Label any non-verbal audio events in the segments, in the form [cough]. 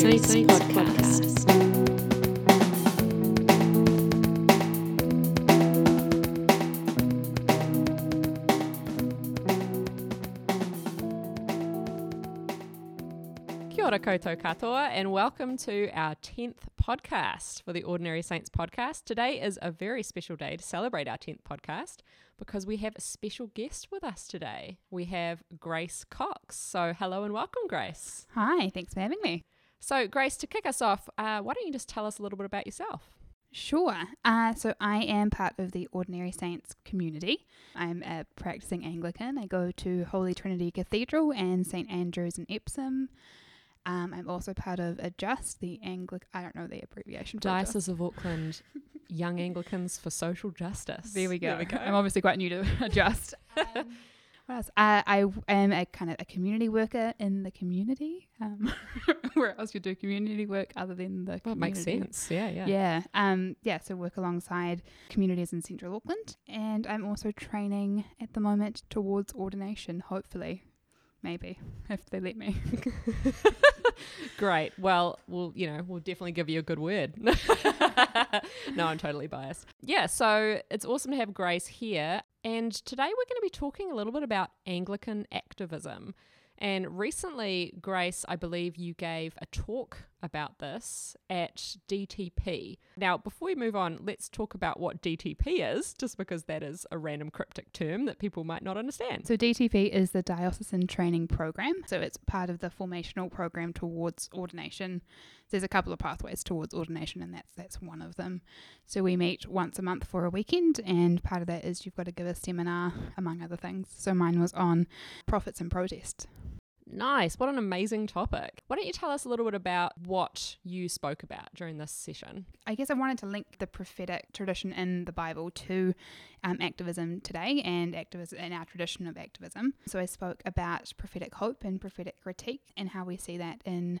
Saints, Saints podcast. Kia ora katoa, and welcome to our 10th podcast for the Ordinary Saints podcast. Today is a very special day to celebrate our 10th podcast because we have a special guest with us today. We have Grace Cox. So, hello and welcome, Grace. Hi, thanks for having me. So, Grace, to kick us off, uh, why don't you just tell us a little bit about yourself? Sure. Uh, so I am part of the Ordinary Saints community. I'm a practicing Anglican. I go to Holy Trinity Cathedral and St Andrews in Epsom. Um, I'm also part of Adjust, the Anglican, I don't know the abbreviation for Adjust. Diocese of Auckland Young Anglicans for Social Justice. There we go. There we go. I'm obviously quite new to [laughs] Adjust. Um, what else? Uh, I am a kind of a community worker in the community. Um, [laughs] where else you do community work other than the Well, makes sense. Yeah, yeah. Yeah. Um, yeah, so work alongside communities in central Auckland. And I'm also training at the moment towards ordination, hopefully. Maybe, if they let me. [laughs] Great. Well, we'll you know we'll definitely give you a good word. [laughs] no, I'm totally biased. Yeah. So it's awesome to have Grace here, and today we're going to be talking a little bit about Anglican activism. And recently, Grace, I believe you gave a talk about this at DTP. Now, before we move on, let's talk about what DTP is, just because that is a random cryptic term that people might not understand. So, DTP is the Diocesan Training Program. So, it's part of the formational program towards ordination. There's a couple of pathways towards ordination, and that's that's one of them. So, we meet once a month for a weekend, and part of that is you've got to give a seminar, among other things. So, mine was on prophets and protest. Nice. What an amazing topic. Why don't you tell us a little bit about what you spoke about during this session? I guess I wanted to link the prophetic tradition in the Bible to um, activism today and activism in our tradition of activism. So I spoke about prophetic hope and prophetic critique and how we see that in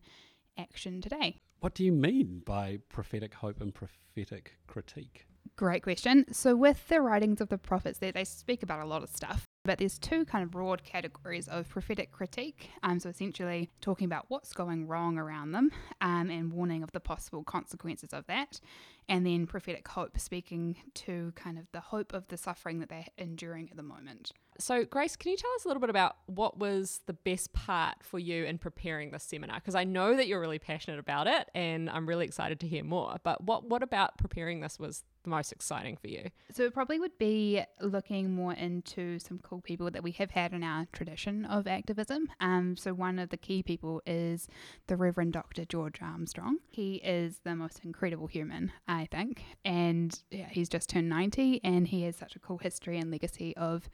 action today. What do you mean by prophetic hope and prophetic critique? Great question. So, with the writings of the prophets, they, they speak about a lot of stuff, but there's two kind of broad categories of prophetic critique. Um, so, essentially, talking about what's going wrong around them um, and warning of the possible consequences of that. And then prophetic hope, speaking to kind of the hope of the suffering that they're enduring at the moment. So, Grace, can you tell us a little bit about what was the best part for you in preparing this seminar? Because I know that you're really passionate about it and I'm really excited to hear more. But what, what about preparing this was the most exciting for you? So it probably would be looking more into some cool people that we have had in our tradition of activism. Um, so one of the key people is the Reverend Dr. George Armstrong. He is the most incredible human, I think, and yeah, he's just turned ninety, and he has such a cool history and legacy of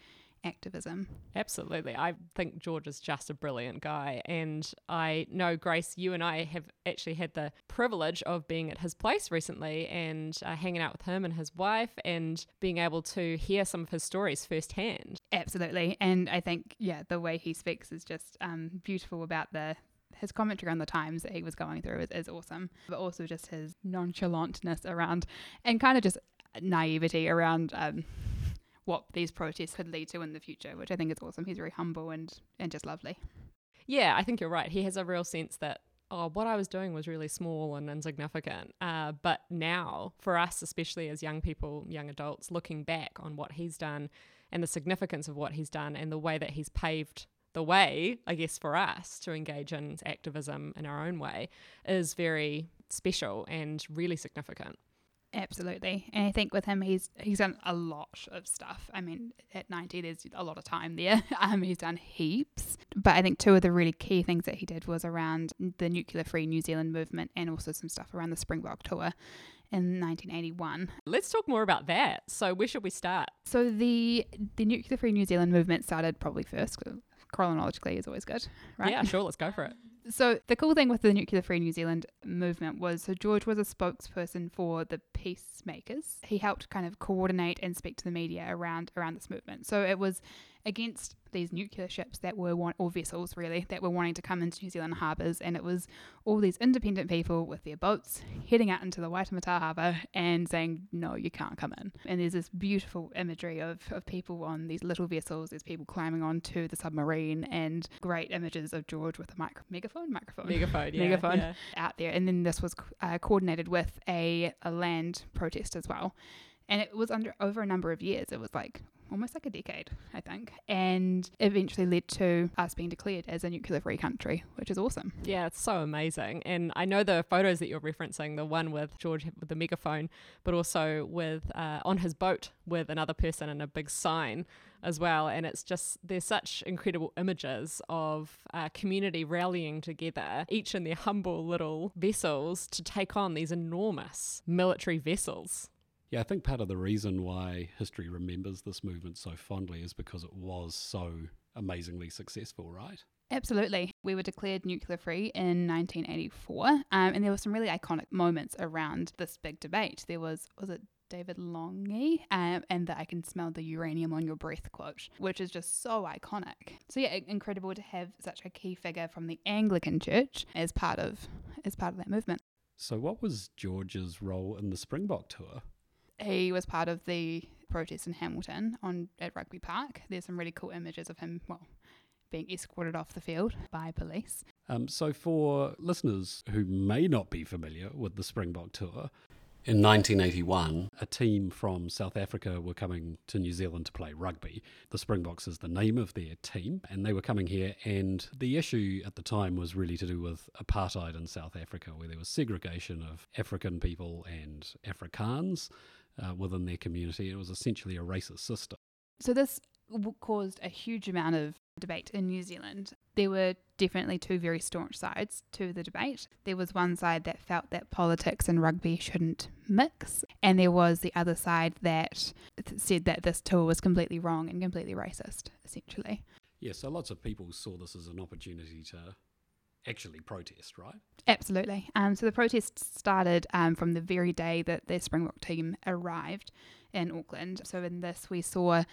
activism. Absolutely. I think George is just a brilliant guy. And I know, Grace, you and I have actually had the privilege of being at his place recently and uh, hanging out with him and his wife and being able to hear some of his stories firsthand. Absolutely, and I think yeah, the way he speaks is just um, beautiful about the his commentary on the times that he was going through is, is awesome, but also just his nonchalantness around and kind of just naivety around um, what these protests could lead to in the future, which I think is awesome. He's very humble and and just lovely. Yeah, I think you're right. He has a real sense that oh, what I was doing was really small and insignificant. Uh, but now, for us, especially as young people, young adults, looking back on what he's done and the significance of what he's done and the way that he's paved the way, I guess, for us to engage in activism in our own way is very special and really significant. Absolutely, and I think with him, he's he's done a lot of stuff. I mean, at ninety, there's a lot of time there. [laughs] Um, he's done heaps, but I think two of the really key things that he did was around the nuclear free New Zealand movement and also some stuff around the Springbok tour in 1981. Let's talk more about that. So, where should we start? So the the nuclear free New Zealand movement started probably first. Chronologically is always good, right? Yeah, sure, let's go for it. [laughs] So the cool thing with the Nuclear Free New Zealand movement was so George was a spokesperson for the peacemakers. He helped kind of coordinate and speak to the media around around this movement. So it was against these nuclear ships that were want, or vessels really that were wanting to come into New Zealand harbours, and it was all these independent people with their boats heading out into the Waitemata Harbour and saying, "No, you can't come in." And there's this beautiful imagery of, of people on these little vessels. There's people climbing onto the submarine, and great images of George with a micro- megaphone, microphone, Megaphone, yeah. Megaphone. yeah. out there. And then this was uh, coordinated with a, a land protest as well. And it was under over a number of years. It was like almost like a decade, I think. And eventually led to us being declared as a nuclear free country, which is awesome. Yeah, it's so amazing. And I know the photos that you're referencing, the one with George with the megaphone, but also with uh, on his boat with another person and a big sign as well. And it's just, they're such incredible images of uh, community rallying together, each in their humble little vessels to take on these enormous military vessels. Yeah, I think part of the reason why history remembers this movement so fondly is because it was so amazingly successful, right? Absolutely. We were declared nuclear free in 1984, um, and there were some really iconic moments around this big debate. There was, was it David Lange, um, and that I can smell the uranium on your breath quote, which is just so iconic. So yeah, incredible to have such a key figure from the Anglican Church as part of as part of that movement. So, what was George's role in the Springbok tour? He was part of the protest in Hamilton on at Rugby Park. There's some really cool images of him, well, being escorted off the field by police. Um, so, for listeners who may not be familiar with the Springbok tour, in 1981, a team from South Africa were coming to New Zealand to play rugby. The Springboks is the name of their team, and they were coming here. And the issue at the time was really to do with apartheid in South Africa, where there was segregation of African people and Afrikaans uh, within their community. It was essentially a racist system. So this caused a huge amount of debate in New Zealand. There were definitely two very staunch sides to the debate. There was one side that felt that politics and rugby shouldn't mix, and there was the other side that th- said that this tour was completely wrong and completely racist, essentially. Yeah, so lots of people saw this as an opportunity to actually protest, right? Absolutely. Um, so the protests started um, from the very day that the Springbok team arrived in Auckland. So in this, we saw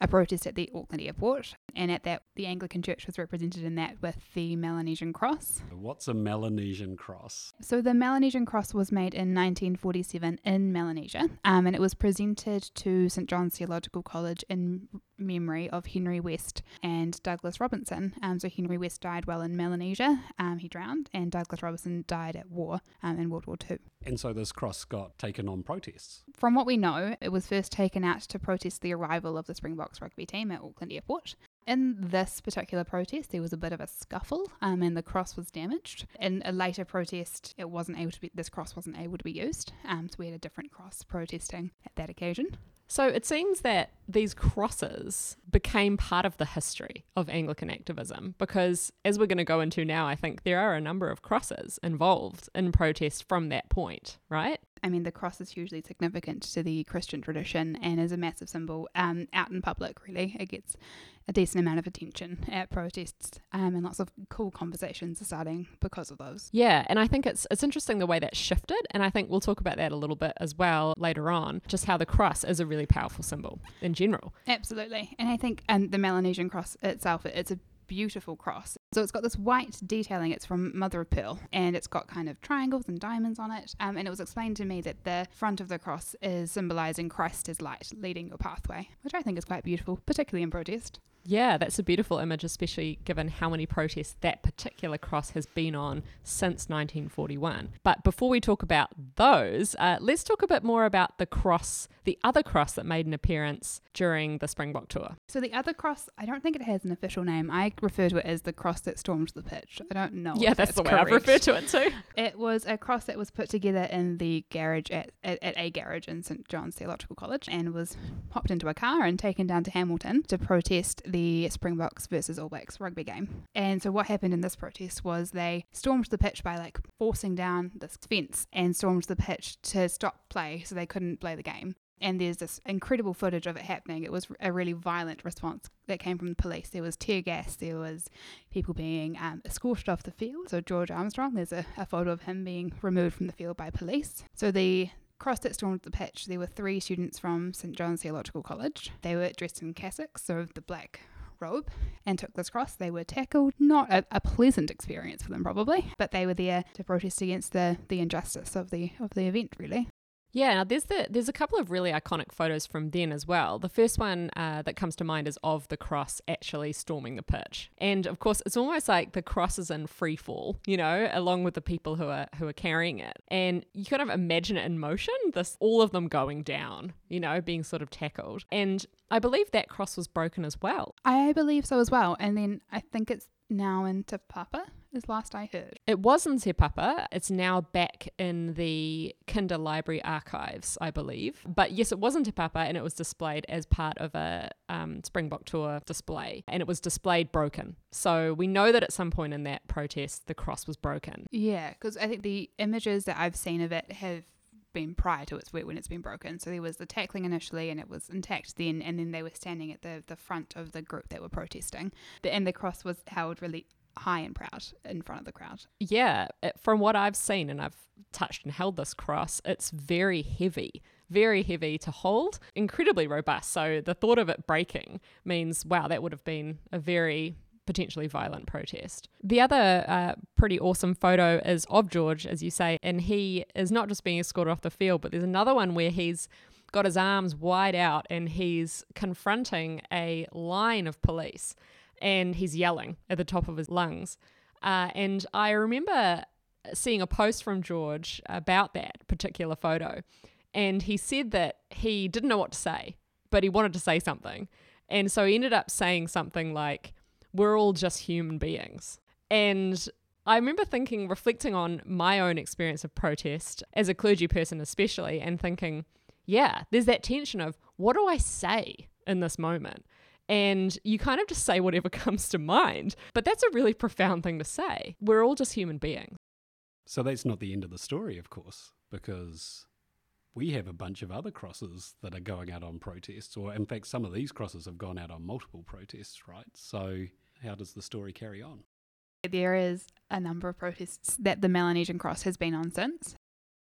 a protest at the Auckland airport, and at that, the Anglican Church was represented in that with the Melanesian cross. What's a Melanesian cross? So the Melanesian cross was made in 1947 in Melanesia, um, and it was presented to St John's Theological College in memory of Henry West and Douglas Robinson. Um, so Henry West died while in Melanesia, um, he drowned, and Douglas Robinson died at war um, in World War Two. And so this cross got taken on protests. From what we know, it was first taken out to protest the arrival of the Rugby team at Auckland Airport. In this particular protest, there was a bit of a scuffle, um, and the cross was damaged. In a later protest, it wasn't able to be. This cross wasn't able to be used, um, so we had a different cross protesting at that occasion. So it seems that these crosses became part of the history of Anglican activism because, as we're going to go into now, I think there are a number of crosses involved in protest from that point, right? I mean, the cross is hugely significant to the Christian tradition and is a massive symbol um, out in public, really. It gets a decent amount of attention at protests um, and lots of cool conversations are starting because of those. Yeah, and I think it's it's interesting the way that shifted, and I think we'll talk about that a little bit as well later on, just how the cross is a really powerful symbol in general. Absolutely. And I think um, the Melanesian cross itself, it's a beautiful cross. So it's got this white detailing. It's from Mother of Pearl, and it's got kind of triangles and diamonds on it. Um, and it was explained to me that the front of the cross is symbolizing Christ as light, leading your pathway, which I think is quite beautiful, particularly in protest. Yeah, that's a beautiful image, especially given how many protests that particular cross has been on since 1941. But before we talk about those, uh, let's talk a bit more about the cross, the other cross that made an appearance during the Springbok tour. So the other cross, I don't think it has an official name. I refer to it as the cross that stormed the pitch. I don't know. yeah, if that's, the way correct. I've referred to it too. [laughs] It was a cross that was put together in the garage at, at, at a garage in St John's Theological College and was popped into a car and taken down to Hamilton to protest the Springboks versus All Blacks rugby game. And so what happened in this protest was they stormed the pitch by like forcing down this fence and stormed the pitch to stop play so they couldn't play the game. And there's this incredible footage of it happening. It was a really violent response that came from the police. There was tear gas, there was people being um, escorted off the field. So, George Armstrong, there's a, a photo of him being removed from the field by police. So, the cross that stormed the pitch, there were three students from St John's Theological College. They were dressed in cassocks, so the black robe and took this cross. They were tackled. Not a, a, pleasant experience for them, probably, but they were there to protest against the, the injustice of the of the event, really. Yeah, now there's the there's a couple of really iconic photos from then as well. The first one uh, that comes to mind is of the cross actually storming the pitch, and of course it's almost like the cross is in free fall, you know, along with the people who are who are carrying it, and you kind of imagine it in motion. This all of them going down, you know, being sort of tackled, and I believe that cross was broken as well. I believe so as well, and then I think it's now in Te Papa, is last I heard. It was in Te Papa. It's now back in the Kinder Library archives, I believe. But yes, it was in Te Papa and it was displayed as part of a um, Springbok Tour display. And it was displayed broken. So we know that at some point in that protest, the cross was broken. Yeah, because I think the images that I've seen of it have been prior to its when it's been broken. So there was the tackling initially, and it was intact then, and then they were standing at the the front of the group that were protesting, and the cross was held really high and proud in front of the crowd. Yeah, it, from what I've seen, and I've touched and held this cross, it's very heavy. Very heavy to hold, incredibly robust. So the thought of it breaking means, wow, that would have been a very potentially violent protest. The other uh, pretty awesome photo is of George, as you say, and he is not just being escorted off the field, but there's another one where he's got his arms wide out and he's confronting a line of police and he's yelling at the top of his lungs. Uh, and I remember seeing a post from George about that particular photo, and he said that he didn't know what to say, but he wanted to say something. And so he ended up saying something like, we're all just human beings. And I remember thinking, reflecting on my own experience of protest as a clergy person, especially, and thinking, yeah, there's that tension of what do I say in this moment? And you kind of just say whatever [laughs] comes to mind. But that's a really profound thing to say. We're all just human beings. So that's not the end of the story, of course, because we have a bunch of other crosses that are going out on protests, or in fact, some of these crosses have gone out on multiple protests, right? So, how does the story carry on? There is a number of protests that the Melanesian Cross has been on since.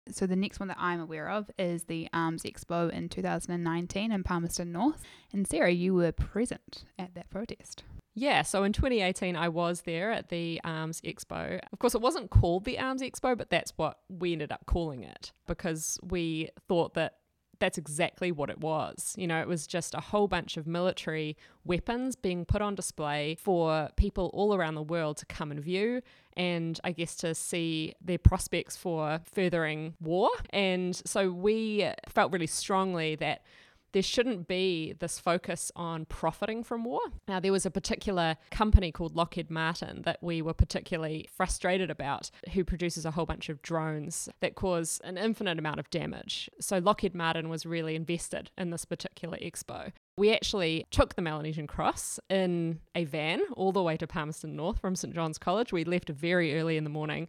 So, the next one that I'm aware of is the Arms Expo in 2019 in Palmerston North. And, Sarah, you were present at that protest. Yeah, so in 2018, I was there at the Arms Expo. Of course, it wasn't called the Arms Expo, but that's what we ended up calling it because we thought that that's exactly what it was. You know, it was just a whole bunch of military weapons being put on display for people all around the world to come and view and I guess to see their prospects for furthering war. And so we felt really strongly that there shouldn't be this focus on profiting from war. Now, there was a particular company called Lockheed Martin that we were particularly frustrated about, who produces a whole bunch of drones that cause an infinite amount of damage. So, Lockheed Martin was really invested in this particular expo. We actually took the Melanesian Cross in a van all the way to Palmerston North from St John's College. We left very early in the morning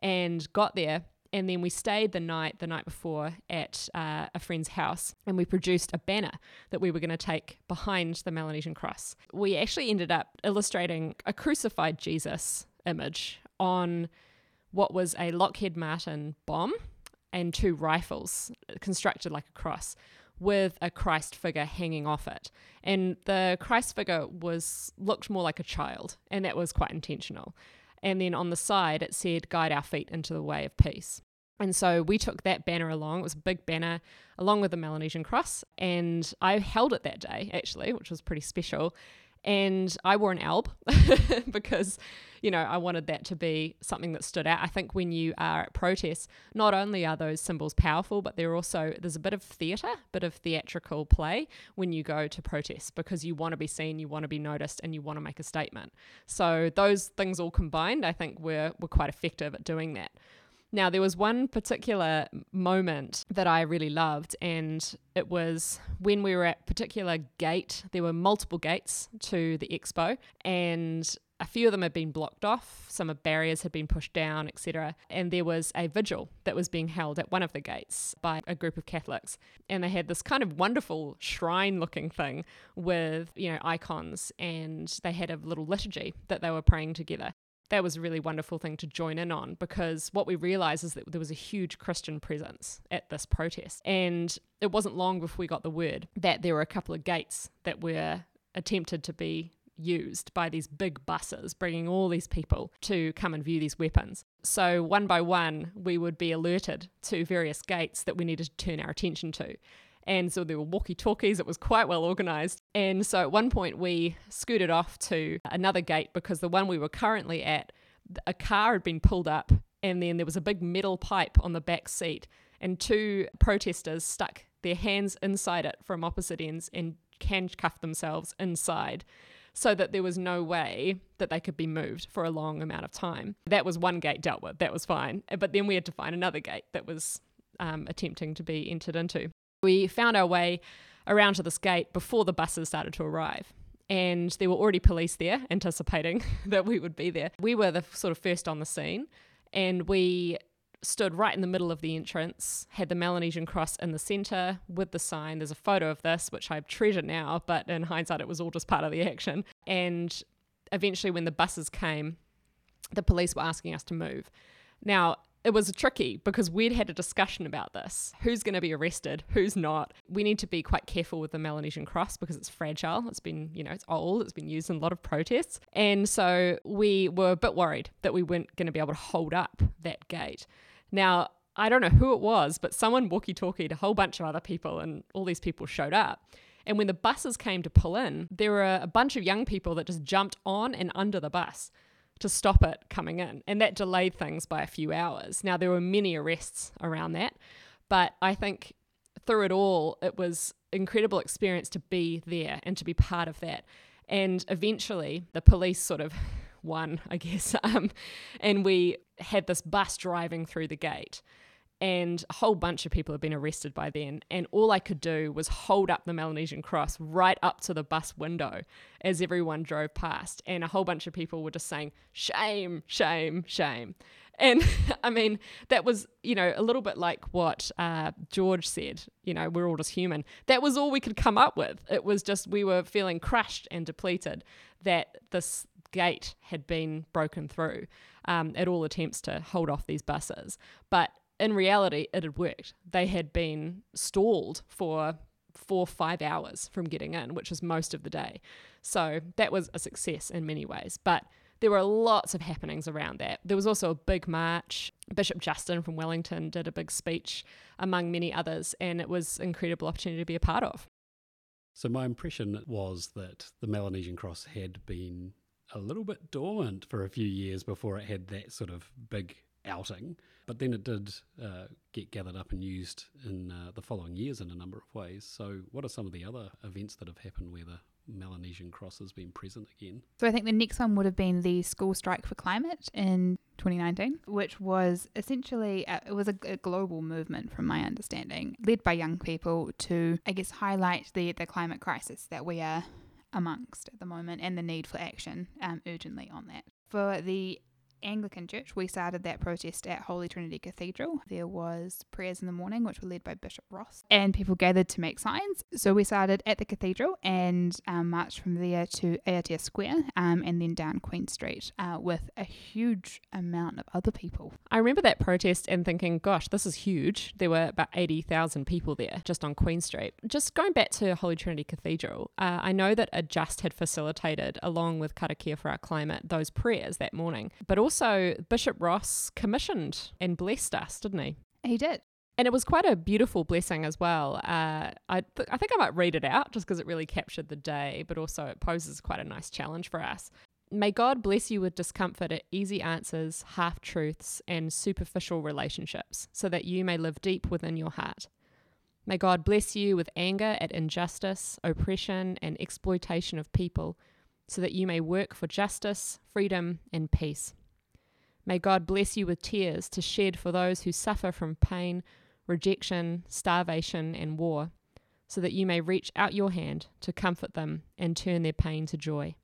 and got there and then we stayed the night the night before at uh, a friend's house and we produced a banner that we were going to take behind the Melanesian cross. We actually ended up illustrating a crucified Jesus image on what was a Lockheed Martin bomb and two rifles constructed like a cross with a Christ figure hanging off it. And the Christ figure was looked more like a child, and that was quite intentional. And then on the side, it said, Guide our feet into the way of peace. And so we took that banner along. It was a big banner along with the Melanesian cross. And I held it that day, actually, which was pretty special. And I wore an alb [laughs] because, you know, I wanted that to be something that stood out. I think when you are at protests, not only are those symbols powerful, but they're also, there's a bit of theatre, bit of theatrical play when you go to protests because you want to be seen, you want to be noticed, and you want to make a statement. So those things all combined, I think, were, were quite effective at doing that. Now, there was one particular moment that I really loved, and it was when we were at particular gate. There were multiple gates to the expo, and a few of them had been blocked off, some of barriers had been pushed down, etc. And there was a vigil that was being held at one of the gates by a group of Catholics. And they had this kind of wonderful shrine looking thing with, you know, icons and they had a little liturgy that they were praying together that was a really wonderful thing to join in on because what we realized is that there was a huge Christian presence at this protest. And it wasn't long before we got the word that there were a couple of gates that were attempted to be used by these big buses bringing all these people to come and view these weapons. So, one by one, we would be alerted to various gates that we needed to turn our attention to. And so there were walkie talkies, it was quite well organized. And so at one point, we scooted off to another gate because the one we were currently at, a car had been pulled up, and then there was a big metal pipe on the back seat, and two protesters stuck their hands inside it from opposite ends and handcuffed themselves inside so that there was no way that they could be moved for a long amount of time. That was one gate dealt with, that was fine. But then we had to find another gate that was um, attempting to be entered into. We found our way around to this gate before the buses started to arrive. And there were already police there anticipating [laughs] that we would be there. We were the sort of first on the scene and we stood right in the middle of the entrance, had the Melanesian cross in the centre with the sign. There's a photo of this, which I treasure now, but in hindsight, it was all just part of the action. And eventually, when the buses came, the police were asking us to move. Now, it was tricky because we'd had a discussion about this. Who's going to be arrested? Who's not? We need to be quite careful with the Melanesian cross because it's fragile. It's been, you know, it's old. It's been used in a lot of protests. And so we were a bit worried that we weren't going to be able to hold up that gate. Now, I don't know who it was, but someone walkie talkied a whole bunch of other people, and all these people showed up. And when the buses came to pull in, there were a bunch of young people that just jumped on and under the bus to stop it coming in. And that delayed things by a few hours. Now, there were many arrests around that, but I think through it all, it was incredible experience to be there and to be part of that. And eventually, the police sort of [laughs] won, I guess. [laughs] Um, and we had this bus driving through the gate and a whole bunch of people had been arrested by then. And all I could do was hold up the Melanesian cross right up to the bus window as everyone drove past. And a whole bunch of people were just saying, shame, shame, shame. And [laughs] I mean, that was, you know, a little bit like what uh, George said, you know, we're all just human. That was all we could come up with. It was just, we were feeling crushed and depleted that this gate had been broken through um, at all attempts to hold off these buses. But in reality, it had worked. They had been stalled for four, five hours from getting in, which is most of the day. So that was a success in many ways. But there were lots of happenings around that. There was also a big march. Bishop Justin from Wellington did a big speech, among many others, and it was an incredible opportunity to be a part of. So, my impression was that the Melanesian Cross had been a little bit dormant for a few years before it had that sort of big outing. But then it did uh, get gathered up and used in uh, the following years in a number of ways. So, what are some of the other events that have happened where the Melanesian cross has been present again? So, I think the next one would have been the School Strike for Climate in 2019, which was essentially a, it was a, a, global movement, from my understanding, led by young people to, I guess, highlight the the climate crisis that we are amongst at the moment and the need for action um, urgently on that. For the Anglican Church, we started that protest at Holy Trinity Cathedral. There was prayers in the morning, which were led by Bishop Ross, and people gathered to make signs. So we started at the cathedral and um, marched from there to Aotea Square um, and then down Queen Street uh, with a huge amount of other people. I remember that protest and thinking, gosh, this is huge. There were about 80,000 people there just on Queen Street. Just going back to Holy Trinity Cathedral, uh, I know that Adjust had facilitated, along with Karakia for Our Climate, those prayers that morning, but also Bishop Ross commissioned and blessed us, didn't he? He did. And it was quite a beautiful blessing as well. Uh, I, th- I think I might read it out just because it really captured the day, but also it poses quite a nice challenge for us. May God bless you with discomfort at easy answers, half truths, and superficial relationships, so that you may live deep within your heart. May God bless you with anger at injustice, oppression, and exploitation of people, so that you may work for justice, freedom, and peace. May God bless you with tears to shed for those who suffer from pain, rejection, starvation, and war, so that you may reach out your hand to comfort them and turn their pain to joy.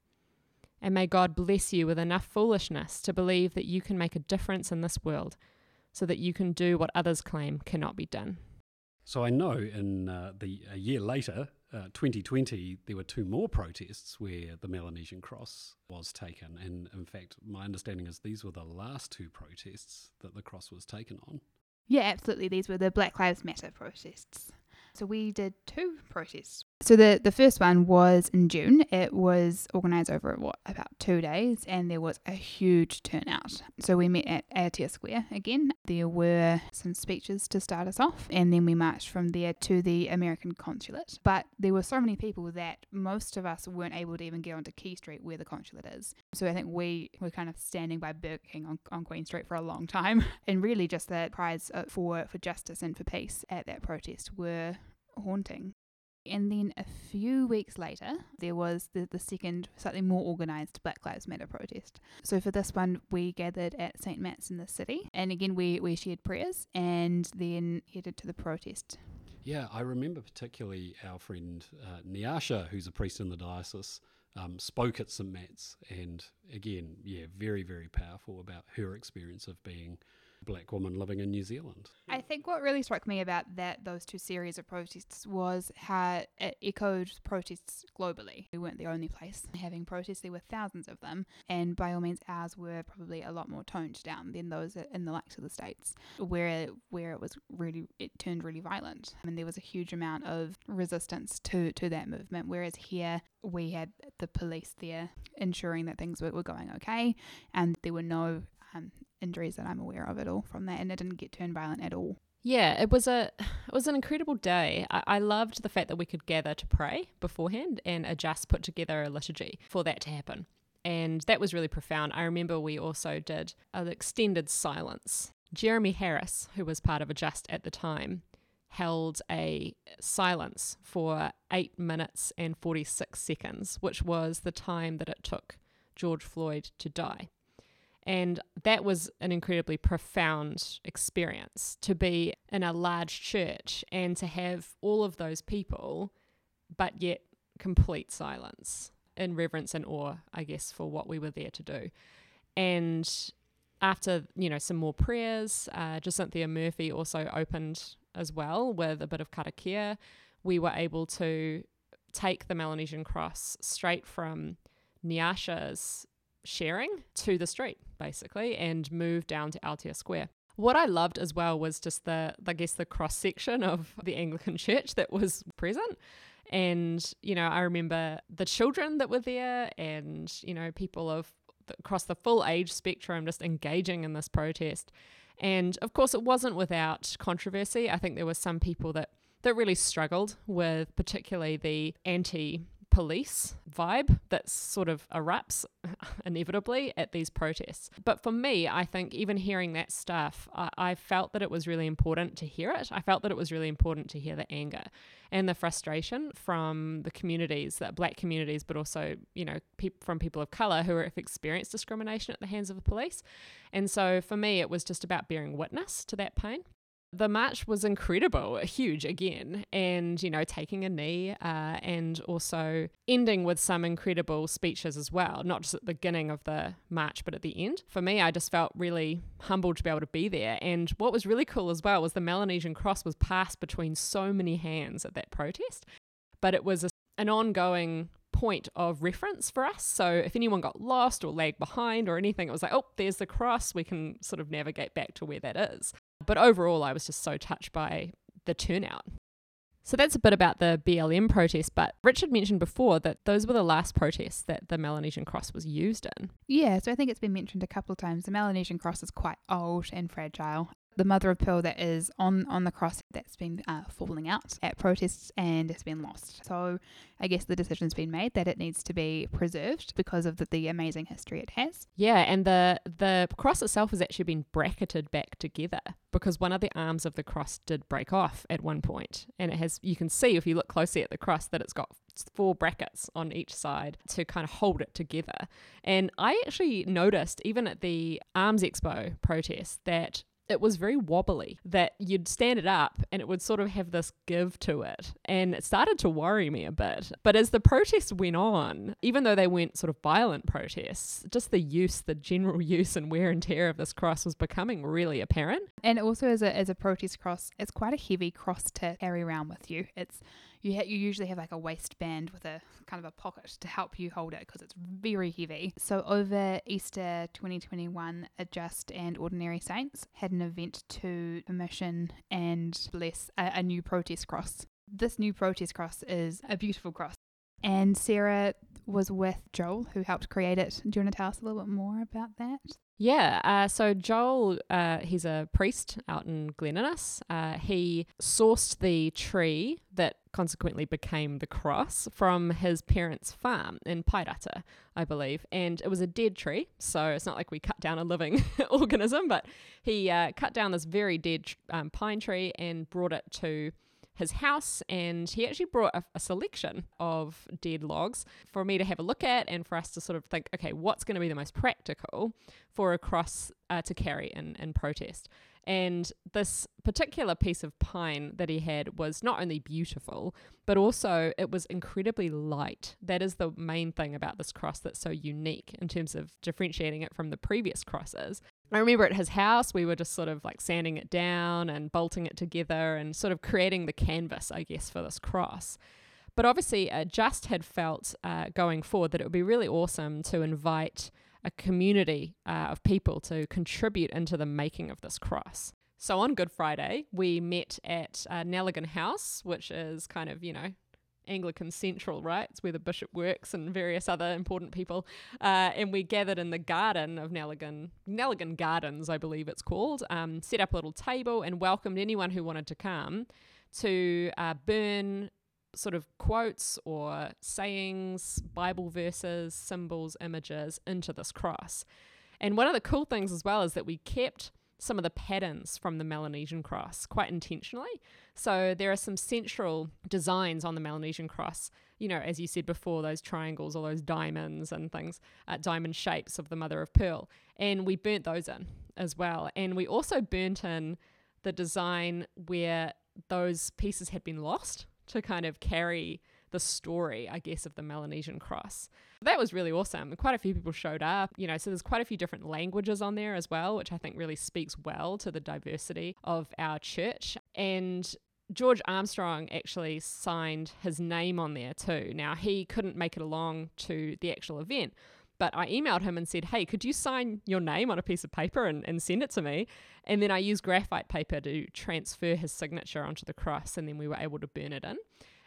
And may God bless you with enough foolishness to believe that you can make a difference in this world, so that you can do what others claim cannot be done. So I know in uh, the a year later, uh, 2020, there were two more protests where the Melanesian cross was taken. And in fact, my understanding is these were the last two protests that the cross was taken on. Yeah, absolutely. These were the Black Lives Matter protests. So we did two protests. So the, the first one was in June. It was organised over what about two days, and there was a huge turnout. So we met at Aotea Square again. There were some speeches to start us off, and then we marched from there to the American consulate. But there were so many people that most of us weren't able to even get onto Quay Street where the consulate is. So I think we were kind of standing by Burger King on, on Queen Street for a long time, [laughs] and really just the cries uh, for for justice and for peace at that protest were haunting. And then a few weeks later, there was the, the second, slightly more organised Black Lives Matter protest. So for this one, we gathered at St. Matt's in the city. And again, we, we shared prayers and then headed to the protest. Yeah, I remember particularly our friend uh, Nyasha, who's a priest in the diocese, um, spoke at St. Matt's. And again, yeah, very, very powerful about her experience of being black woman living in New Zealand. I think what really struck me about that those two series of protests was how it echoed protests globally. We weren't the only place having protests; there were thousands of them, and by all means, ours were probably a lot more toned down than those in the likes of the states, where where it was really it turned really violent, I mean, there was a huge amount of resistance to to that movement. Whereas here we had the police there ensuring that things were, were going okay, and there were no um, injuries that I'm aware of at all from that, and it didn't get turned violent at all. Yeah, it was a it was an incredible day. I, I, loved the fact that we could gather to pray beforehand and Adjust put together a liturgy for that to happen. And that was really profound. I remember we also did an extended silence. Jeremy Harris, who was part of Adjust at the time, held a silence for eight minutes and 46 seconds, which was the time that it took George Floyd to die. And that was an incredibly profound experience to be in a large church and to have all of those people, but yet complete silence in reverence and awe, I guess, for what we were there to do. And after, you know, some more prayers, uh, Jacynthia Murphy also opened as well with a bit of karakia. We were able to take the Melanesian cross straight from Nyasha's sharing to the street, basically, and move down to Aotea Square. What I loved as well was just the, I guess, the cross section of [laughs] the Anglican Church that was present. And, you know, I remember the children that were there and, you know, people of across the full age spectrum just engaging in this protest. And of course, it wasn't without controversy. I think there were some people that, that really struggled with, particularly the anti police vibe that sort of erupts [laughs] inevitably at these protests. But for me, I think even hearing that stuff, I, I, felt that it was really important to hear it. I felt that it was really important to hear the anger and the frustration from the communities, that black communities, but also, you know, pe- from people of color who have experienced discrimination at the hands of the police. And so for me, it was just about bearing witness to that pain the match was incredible, huge again, and you know, taking a knee uh, and also ending with some incredible speeches as well, not just at the beginning of the match, but at the end. For me, I just felt really humbled to be able to be there. And what was really cool as well was the Melanesian cross was passed between so many hands at that protest, but it was a, an ongoing point of reference for us. So if anyone got lost or lagged behind or anything, it was like, oh, there's the cross. We can sort of navigate back to where that is. But overall, I was just so touched by the turnout. So that's a bit about the BLM protest, but Richard mentioned before that those were the last protests that the Melanesian cross was used in. Yeah, so I think it's been mentioned a couple of times. The Melanesian cross is quite old and fragile, the mother of pearl that is on on the cross that's been uh, falling out at protests and has been lost. So I guess the decision's been made that it needs to be preserved because of the, the amazing history it has. Yeah, and the the cross itself has actually been bracketed back together because one of the arms of the cross did break off at one point, and it has you can see if you look closely at the cross that it's got four brackets on each side to kind of hold it together. And I actually noticed even at the Arms Expo protest that it was very wobbly that you'd stand it up and it would sort of have this give to it. And it started to worry me a bit. But as the protests went on, even though they weren't sort of violent protests, just the use, the general [laughs] use and wear and tear of this cross was becoming really apparent. And also as a, as a protest cross, it's quite a heavy cross to carry around with you. It's you ha- you usually have like a waistband with a kind of a pocket to help you hold it because it's very heavy. So over Easter 2021, Adjust and Ordinary Saints had an event to commission and bless a, a new protest cross This new protest cross is a beautiful cross. And Sarah was with Joel, who helped create it. Do you want to tell us a little bit more about that? Yeah, uh, so Joel, uh, he's a priest out in Glen Innes. Uh, he sourced the tree that consequently became the cross from his parents' farm in Pairata, I believe. And it was a dead tree, so it's not like we cut down a living [laughs] organism, but he uh, cut down this very dead um, pine tree and brought it to his house and he actually brought a, a, selection of dead logs for me to have a look at and for us to sort of think okay what's going to be the most practical for a cross uh, to carry in, in protest and this particular piece of pine that he had was not only beautiful, but also it was incredibly light. That is the main thing about this cross that's so unique in terms of differentiating it from the previous crosses. I remember at his house, we were just sort of like sanding it down and bolting it together and sort of creating the canvas, I guess, for this cross. But obviously, uh, Just had felt uh, going forward that it would be really awesome to invite a community uh, of people to contribute into the making of this cross. So on Good Friday, we met at uh, Neligan House, which is kind of, you know, Anglican Central, right? It's where the bishop works and various other important people. Uh, and we gathered in the garden of Nelligan, Neligan Gardens, I believe it's called, um, set up a little table and welcomed anyone who wanted to come to uh, burn sort of quotes or sayings, Bible verses, symbols, images into this cross. And one of the cool things as well is that we kept some of the patterns from the Melanesian cross quite intentionally. So there are some central designs on the Melanesian cross. You know, as you said before, those triangles, all those diamonds and things, uh, diamond shapes of the mother of pearl. And we burnt those in as well. And we also burnt in the design where those pieces had been lost to kind of carry the story, I guess, of the Melanesian cross. That was really awesome. Quite a few people showed up, you know, so there's quite a few different languages on there as well, which I think really speaks well to the diversity of our church. And George Armstrong actually signed his name on there too. Now, he couldn't make it along to the actual event, but I emailed him and said, Hey, could you sign your name on a piece of paper and, and send it to me? And then I used graphite paper to transfer his signature onto the cross, and then we were able to burn it in.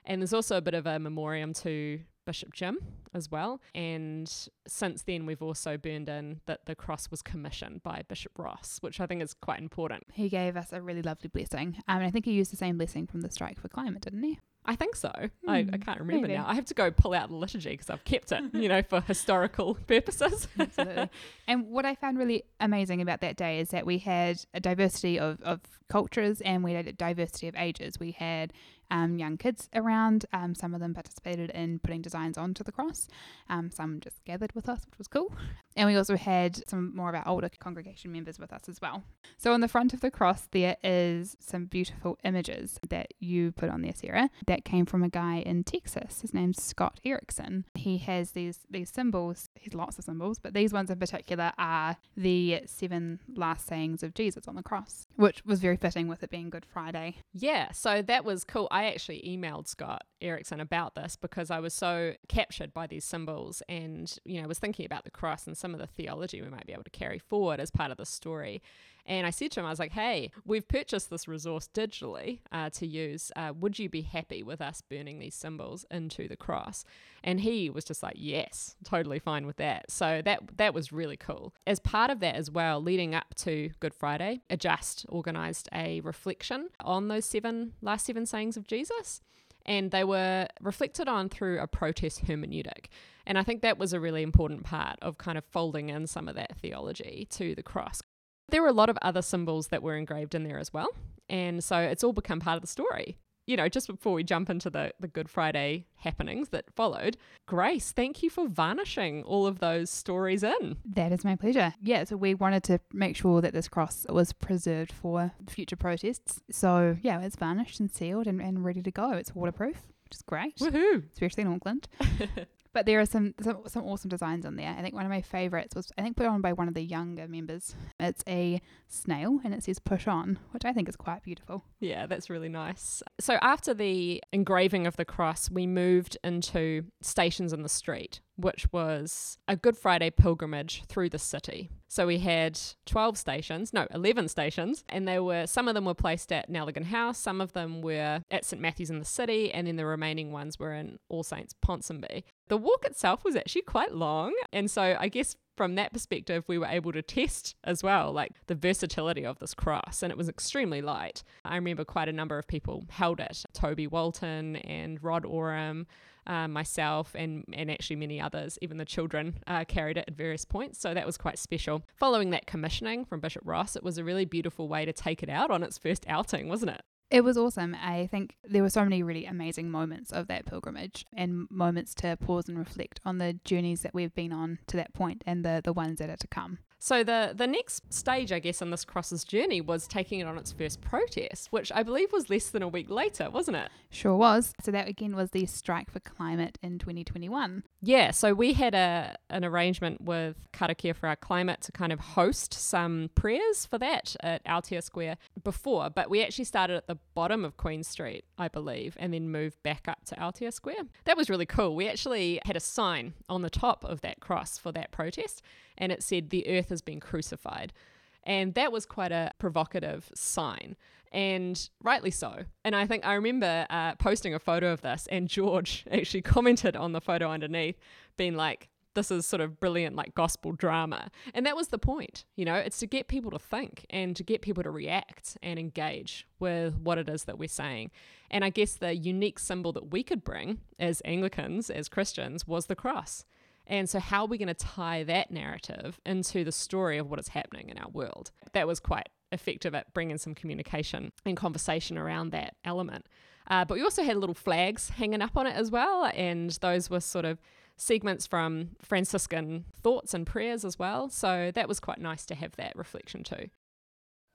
And there's also a bit of a memoriam to Bishop Jim as well. And since then, we've also burned in that the cross was commissioned by Bishop Ross, which I think is quite important. He gave us a really lovely blessing. Um, and I think he used the same blessing from the Strike for Climate, didn't he? I think so. I, I hmm, can't remember maybe. now. I have to go pull out the liturgy because I've kept it, you know, for [laughs] historical purposes. [laughs] Absolutely. And what I found really amazing about that day is that we had a diversity of, of cultures and we had a diversity of ages. We had um, young kids around. Um, some of them participated in putting designs onto the cross. Um, some just gathered with us, which was cool. And we also had some more of our older congregation members with us as well. So on the front of the cross, there is some beautiful images that you put on there, Sarah. That came from a guy in Texas. His name's Scott Erickson. He has these these symbols. He's lots of symbols, but these ones in particular are the seven last sayings of Jesus on the cross, which was very fitting with it being Good Friday. Yeah, so that was cool. I actually emailed Scott Erickson about this because I was so captured by these symbols and, you know, was thinking about the cross and some of the theology we might be able to carry forward as part of the story. And I said to him, I was like, hey, we've purchased this resource digitally uh, to use. Uh, would you be happy with us burning these symbols into the cross? And he was just like, yes, totally fine with that. So that that was really cool. As part of that as well, leading up to Good Friday, Adjust organized a reflection on those seven last seven sayings of Jesus and they were reflected on through a protest hermeneutic. And I think that was a really important part of kind of folding in some of that theology to the cross. There were a lot of other symbols that were engraved in there as well. And so it's all become part of the story. You know, just before we jump into the, the Good Friday happenings that followed, Grace, thank you for varnishing all of those stories in. That is my pleasure. Yeah, so we wanted to make sure that this cross was preserved for future protests. So, yeah, it's varnished and sealed and, and ready to go. It's waterproof, which is great. Woohoo! Especially in Auckland. [laughs] But there are some, some, some awesome designs on there. I think one of my favorites was I think put on by one of the younger members. It's a snail and it says push on, which I think is quite beautiful. Yeah, that's really nice. So after the engraving of the cross, we moved into stations in the street. which was a Good Friday pilgrimage through the city. So we had 12 stations, no, 11 stations, and they were some of them were placed at Neligan House, some of them were at St Matthew's in the city, and then the remaining ones were in All Saints Ponsonby. The walk itself was actually quite long, and so I guess from that perspective, we were able to test as well, like the versatility of this cross, and it was extremely light. I remember quite a number of people held it Toby Walton and Rod Oram. Uh, myself and and actually many others, even the children, uh, carried it at various points. So that was quite special. Following that commissioning from Bishop Ross, it was a really beautiful way to take it out on its first outing, wasn't it? It was awesome. I think there were so many really amazing moments of that pilgrimage and moments to pause and reflect on the journeys that we've been on to that point and the, the ones that are to come. So the the next stage, I guess, on this cross's journey was taking it on its first protest, which I believe was less than a week later, wasn't it? Sure was. So that again was the strike for climate in 2021. Yeah, so we had a an arrangement with Karakia for our climate to kind of host some prayers for that at Aotea Square before, but we actually started at the bottom of Queen Street, I believe, and then moved back up to Aotea Square. That was really cool. We actually had a sign on the top of that cross for that protest, and it said, The earth has been crucified. And that was quite a provocative sign, and rightly so. And I think I remember uh, posting a photo of this, and George [laughs] actually commented on the photo underneath, being like, this is sort of brilliant, like gospel drama. And that was the point, you know, it's to get people to think and to get people to react and engage with what it is that we're saying. And I guess the unique symbol that we could bring as Anglicans, as Christians, was the cross. And so, how are we going to tie that narrative into the story of what is happening in our world? That was quite effective at bringing some communication and conversation around that element. Uh, but we also had little flags hanging up on it as well, and those were sort of segments from Franciscan thoughts and prayers as well. So that was quite nice to have that reflection too.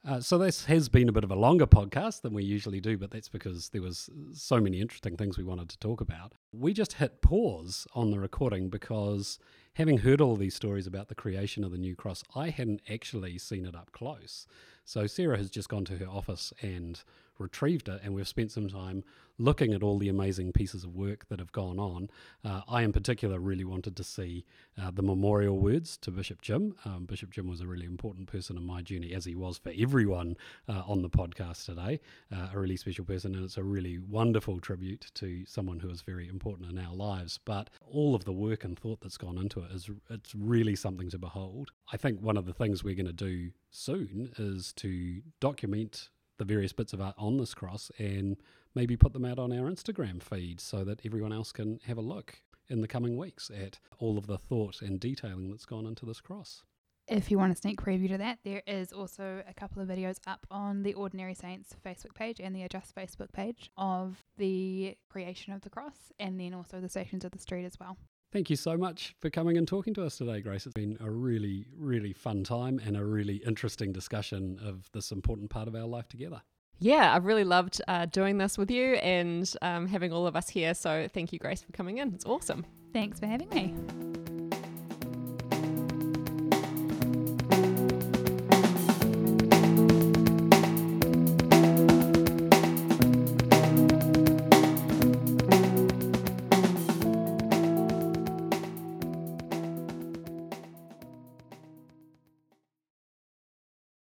Uh, so this has been a bit of a longer podcast than we usually do, but that's because there was so many interesting things we wanted to talk about. We just hit pause on the recording because having heard all these stories about the creation of the new cross, I hadn't actually seen it up close. So Sarah has just gone to her office and retrieved it, and we've spent some time looking at all the amazing pieces of work that have gone on. Uh, I, in particular, really wanted to see uh, the memorial words to Bishop Jim. Um, Bishop Jim was a really important person in my journey, as he was for everyone uh, on the podcast today, uh, a really special person, and it's a really wonderful tribute to someone who is very important in our lives. But all of the work and thought that's gone into it is it's really something to behold. I think one of the things we're going to do soon is to document the various bits of art on this cross and maybe put them out on our Instagram feed so that everyone else can have a look in the coming weeks at all of the thought and detailing that's gone into this cross. If you want a sneak preview to that, there is also a couple of videos up on the Ordinary Saints Facebook page and the Adjust Facebook page of the creation of the cross and then also the Stations of the Street as well. Thank you so much for coming and talking to us today, Grace. It's been a really, really fun time and a really interesting discussion of this important part of our life together. Yeah, I've really loved uh, doing this with you and um, having all of us here. So thank you, Grace, for coming in. It's awesome. Thanks for having me.